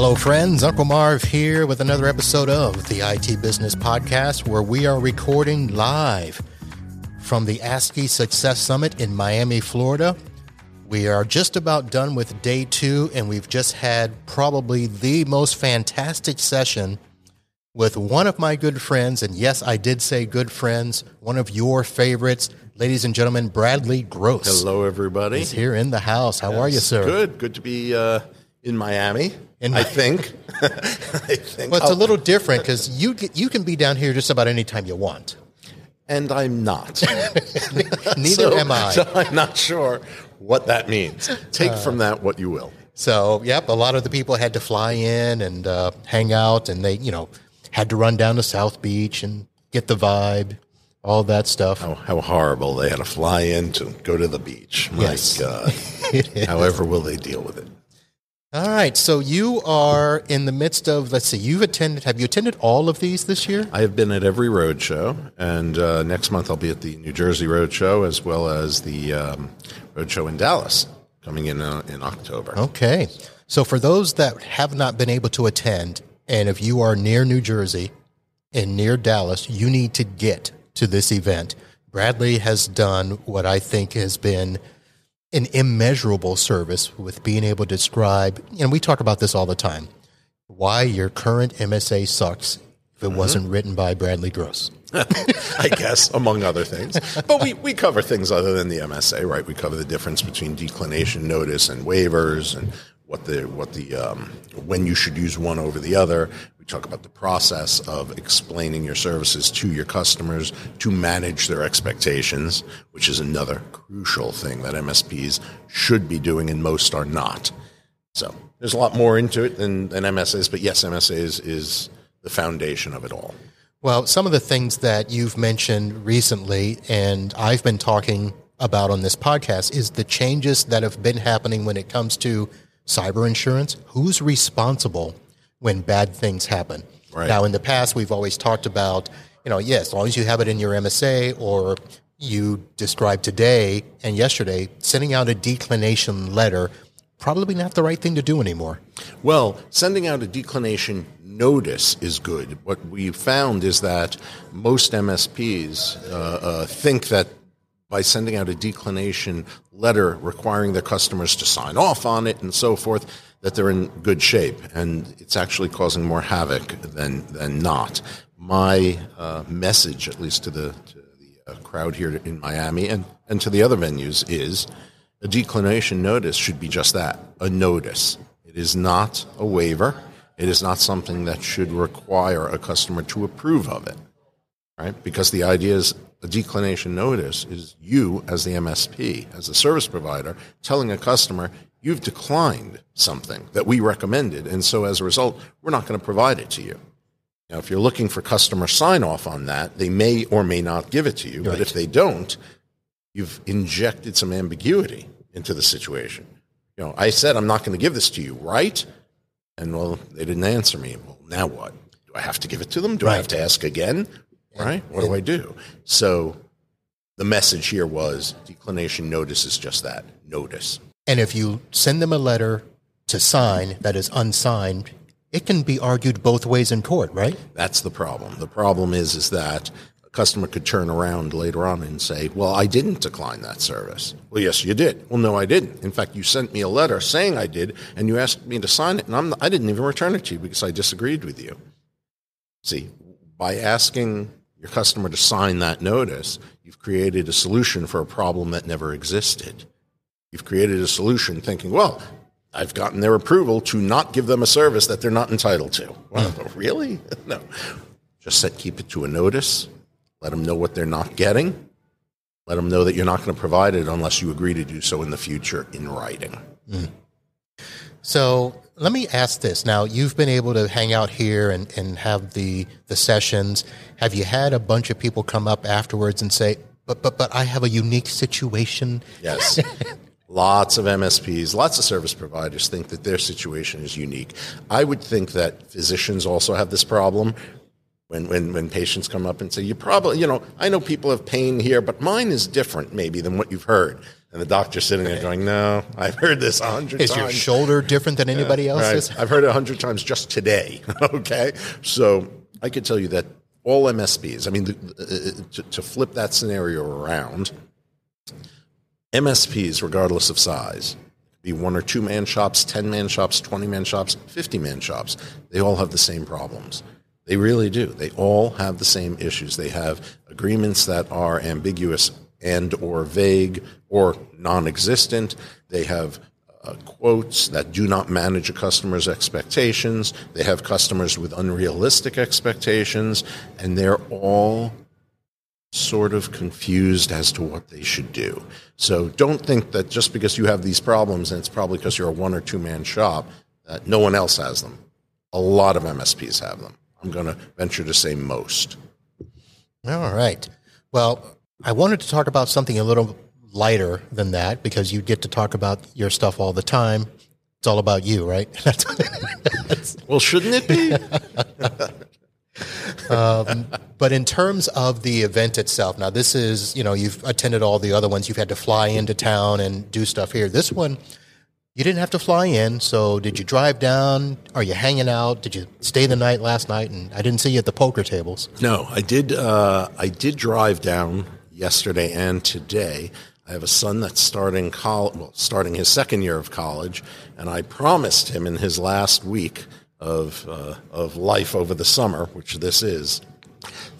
Hello, friends. Uncle Marv here with another episode of the IT Business Podcast, where we are recording live from the ASCII Success Summit in Miami, Florida. We are just about done with day two, and we've just had probably the most fantastic session with one of my good friends. And yes, I did say good friends, one of your favorites, ladies and gentlemen, Bradley Gross. Hello, everybody. He's here in the house. How are you, sir? Good. Good to be uh, in Miami. In I think. I think. Well, it's a little different because you you can be down here just about any time you want. and I'm not. Neither So- am I. So I'm not sure what that means. Take Uh, from that what you will. So, yep, a lot of the people had to fly in and uh, hang out, and they, you know, had to run down to South Beach and get the vibe, all that stuff. How, how horrible they had to fly in to go to the beach. My Yes. God. However, will they deal with it? All right, so you are in the midst of, let's see, you've attended, have you attended all of these this year? I have been at every road show, and uh, next month I'll be at the New Jersey Road Show as well as the um, road show in Dallas coming in uh, in October. Okay. So, for those that have not been able to attend, and if you are near New Jersey and near Dallas, you need to get to this event. Bradley has done what I think has been an immeasurable service with being able to describe, and we talk about this all the time, why your current MSA sucks if it mm-hmm. wasn't written by Bradley Gross. I guess, among other things. But we, we cover things other than the MSA, right? We cover the difference between declination notice and waivers and what the what the um, when you should use one over the other. We talk about the process of explaining your services to your customers to manage their expectations, which is another crucial thing that MSPs should be doing and most are not. So there's a lot more into it than, than MSAs, but yes, MSA is, is the foundation of it all. Well, some of the things that you've mentioned recently, and I've been talking about on this podcast, is the changes that have been happening when it comes to cyber insurance. Who's responsible when bad things happen? Right. Now, in the past, we've always talked about, you know, yes, as long as you have it in your MSA or you described today and yesterday, sending out a declination letter, probably not the right thing to do anymore. Well, sending out a declination notice is good. What we found is that most MSPs uh, uh, think that by sending out a declination letter requiring their customers to sign off on it and so forth, that they're in good shape. And it's actually causing more havoc than, than not. My uh, message, at least to the, to the uh, crowd here in Miami and, and to the other venues, is a declination notice should be just that a notice. It is not a waiver. It is not something that should require a customer to approve of it, right? Because the idea is a declination notice is you, as the MSP, as a service provider, telling a customer, you've declined something that we recommended. And so as a result, we're not going to provide it to you. Now, if you're looking for customer sign off on that, they may or may not give it to you. But if they don't, you've injected some ambiguity into the situation. You know, I said I'm not going to give this to you, right? And well, they didn't answer me. Well, now what? Do I have to give it to them? Do I have to ask again? Right? What do I do? So the message here was declination notice is just that notice. And if you send them a letter to sign that is unsigned, it can be argued both ways in court, right? That's the problem. The problem is is that a customer could turn around later on and say, "Well, I didn't decline that service." Well, yes, you did. Well, no, I didn't. In fact, you sent me a letter saying I did, and you asked me to sign it, and I'm, I didn't even return it to you because I disagreed with you. See, by asking your customer to sign that notice, you've created a solution for a problem that never existed. You've created a solution thinking, well, I've gotten their approval to not give them a service that they're not entitled to. Well, really? No. Just set, keep it to a notice. Let them know what they're not getting. Let them know that you're not going to provide it unless you agree to do so in the future in writing. Hmm. So let me ask this. Now, you've been able to hang out here and, and have the, the sessions. Have you had a bunch of people come up afterwards and say, but, but, but I have a unique situation? Yes. lots of MSPs, lots of service providers think that their situation is unique. I would think that physicians also have this problem. When, when, when patients come up and say, you probably, you know, I know people have pain here, but mine is different maybe than what you've heard. And the doctor's sitting there going, "No, I've heard this a hundred times." Is your shoulder different than anybody else's? Right. I've heard it a hundred times just today. okay, so I could tell you that all MSPs. I mean, the, uh, to, to flip that scenario around, MSPs, regardless of size, be one or two man shops, ten man shops, twenty man shops, fifty man shops. They all have the same problems. They really do. They all have the same issues. They have agreements that are ambiguous and or vague or non-existent. They have uh, quotes that do not manage a customer's expectations. They have customers with unrealistic expectations, and they're all sort of confused as to what they should do. So don't think that just because you have these problems, and it's probably because you're a one or two man shop, that no one else has them. A lot of MSPs have them. I'm going to venture to say most. All right. Well, I wanted to talk about something a little lighter than that because you get to talk about your stuff all the time. It's all about you, right? well, shouldn't it be? um, but in terms of the event itself, now this is, you know, you've attended all the other ones. You've had to fly into town and do stuff here. This one, you didn't have to fly in. So did you drive down? Are you hanging out? Did you stay the night last night? And I didn't see you at the poker tables. No, I did. Uh, I did drive down yesterday and today. I have a son that's starting college, well, starting his second year of college, and I promised him in his last week of uh, of life over the summer, which this is,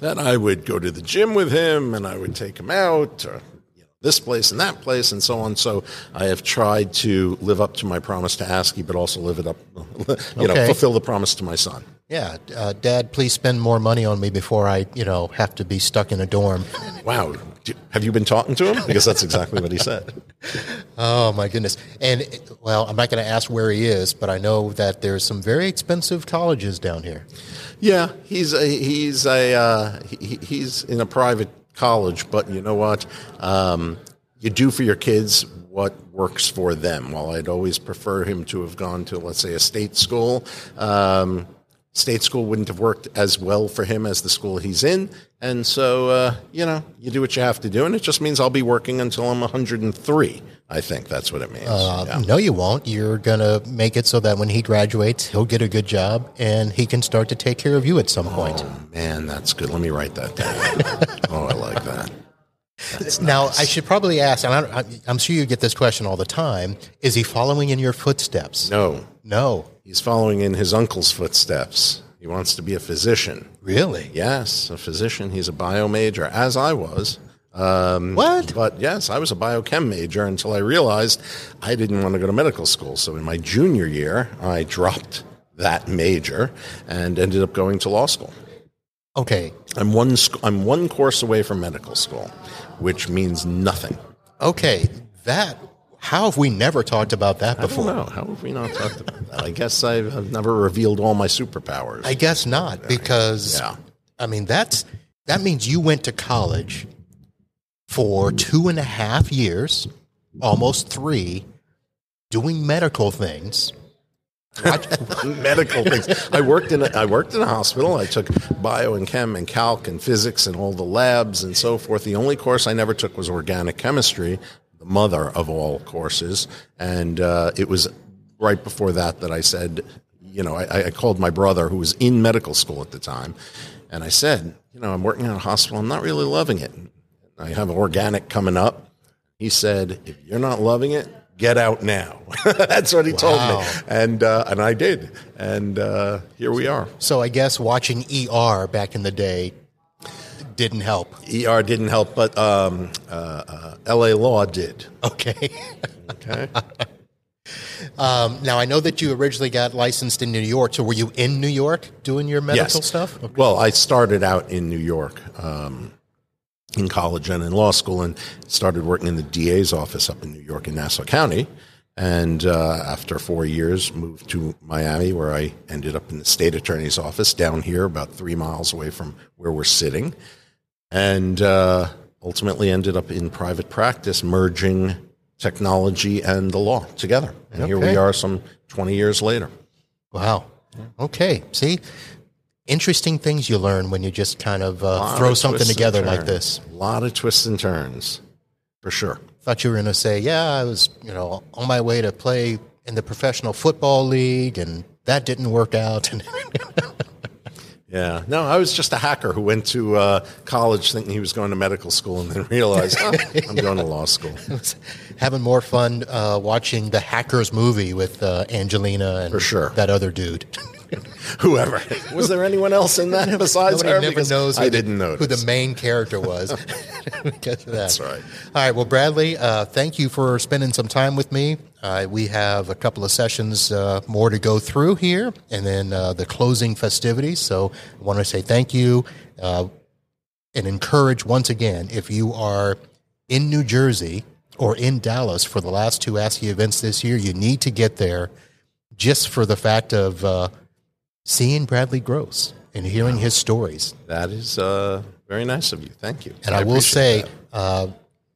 that I would go to the gym with him and I would take him out, or, you know, this place and that place, and so on. So I have tried to live up to my promise to ASCII, but also live it up, you know, fulfill the promise to my son. Yeah, uh, Dad, please spend more money on me before I, you know, have to be stuck in a dorm. Wow, have you been talking to him? Because that's exactly what he said. Oh my goodness! And well, I'm not going to ask where he is, but I know that there's some very expensive colleges down here. Yeah, he's a, he's a uh, he, he's in a private college, but you know what? Um, you do for your kids what works for them. While I'd always prefer him to have gone to, let's say, a state school, um, state school wouldn't have worked as well for him as the school he's in. And so, uh, you know, you do what you have to do, and it just means I'll be working until I'm 103. I think that's what it means. Uh, Yeah. No, you won't. You're going to make it so that when he graduates, he'll get a good job and he can start to take care of you at some point. Oh man, that's good. Let me write that down. oh, I like that. now, I should probably ask, and I'm sure you get this question all the time: Is he following in your footsteps? No, No, He's following in his uncle's footsteps. He wants to be a physician. really. Yes, a physician. He's a bio major, as I was. Um, What? But yes, I was a biochem major until I realized I didn't want to go to medical school. So in my junior year, I dropped that major and ended up going to law school. Okay, I'm one, sc- I'm one course away from medical school, which means nothing. okay. That. How have we never talked about that I don't before? know. How have we not talked about that? I guess I've, I've never revealed all my superpowers. I guess not, because Yeah. I mean that's that means you went to college for two and a half years, almost three, doing medical things. medical things. I worked in a, I worked in a hospital. I took bio and chem and calc and physics and all the labs and so forth. The only course I never took was organic chemistry, the mother of all courses. And uh, it was right before that that I said, you know, I, I called my brother who was in medical school at the time, and I said, you know, I'm working in a hospital. I'm not really loving it. I have organic coming up. He said, if you're not loving it, get out now. That's what he told me. And, uh, and I did. And uh, here we are. So I guess watching ER back in the day didn't help. ER didn't help, but um, uh, uh, LA Law did. Okay. Okay. um, now I know that you originally got licensed in New York. So were you in New York doing your medical yes. stuff? Well, I started out in New York um, in college and in law school and started working in the DA's office up in New York in Nassau County. And uh, after four years, moved to Miami, where I ended up in the state attorney's office down here, about three miles away from where we're sitting. And uh, ultimately ended up in private practice, merging technology and the law together. And here we are some 20 years later. Wow. Okay. See, interesting things you learn when you just kind of uh, throw of something together like this. A lot of twists and turns. For sure. Thought you were going to say, yeah, I was, you know, on my way to play in the professional football league, and that didn't work out. Yeah. No, I was just a hacker who went to uh, college thinking he was going to medical school and then realized oh, I'm going to law school. Having more fun uh, watching the Hackers movie with uh, Angelina and For sure. that other dude. Whoever. Was there anyone else in that besides Nobody her? never Because knows I didn't know who the main character was. Because of that. That's right. All right. Well, Bradley, uh, thank you for spending some time with me. Uh, we have a couple of sessions uh, more to go through here, and then uh, the closing festivities. So I want to say thank you uh, and encourage once again if you are in New Jersey or in Dallas for the last two ASCII events this year, you need to get there just for the fact of uh, seeing Bradley Gross and hearing his stories. That is uh, very nice of you. Thank you. And I, will say, uh,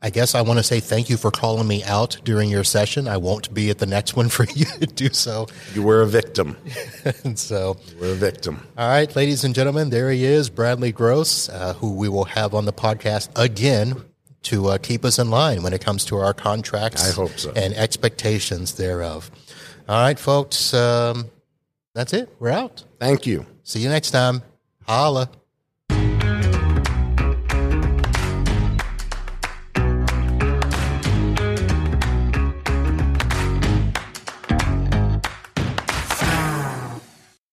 I guess I want to say thank you for calling me out during your session. I won't be at the next one for you to do so. you were a victim. And so, You were a victim. all right, ladies and gentlemen, there he is, Bradley Gross, uh, who we will have on the podcast again to uh, keep us in line when it comes to our contracts. I hope so. And expectations thereof. All right, folks, um, that's it. We're out. Thank you. See you next time. Holla.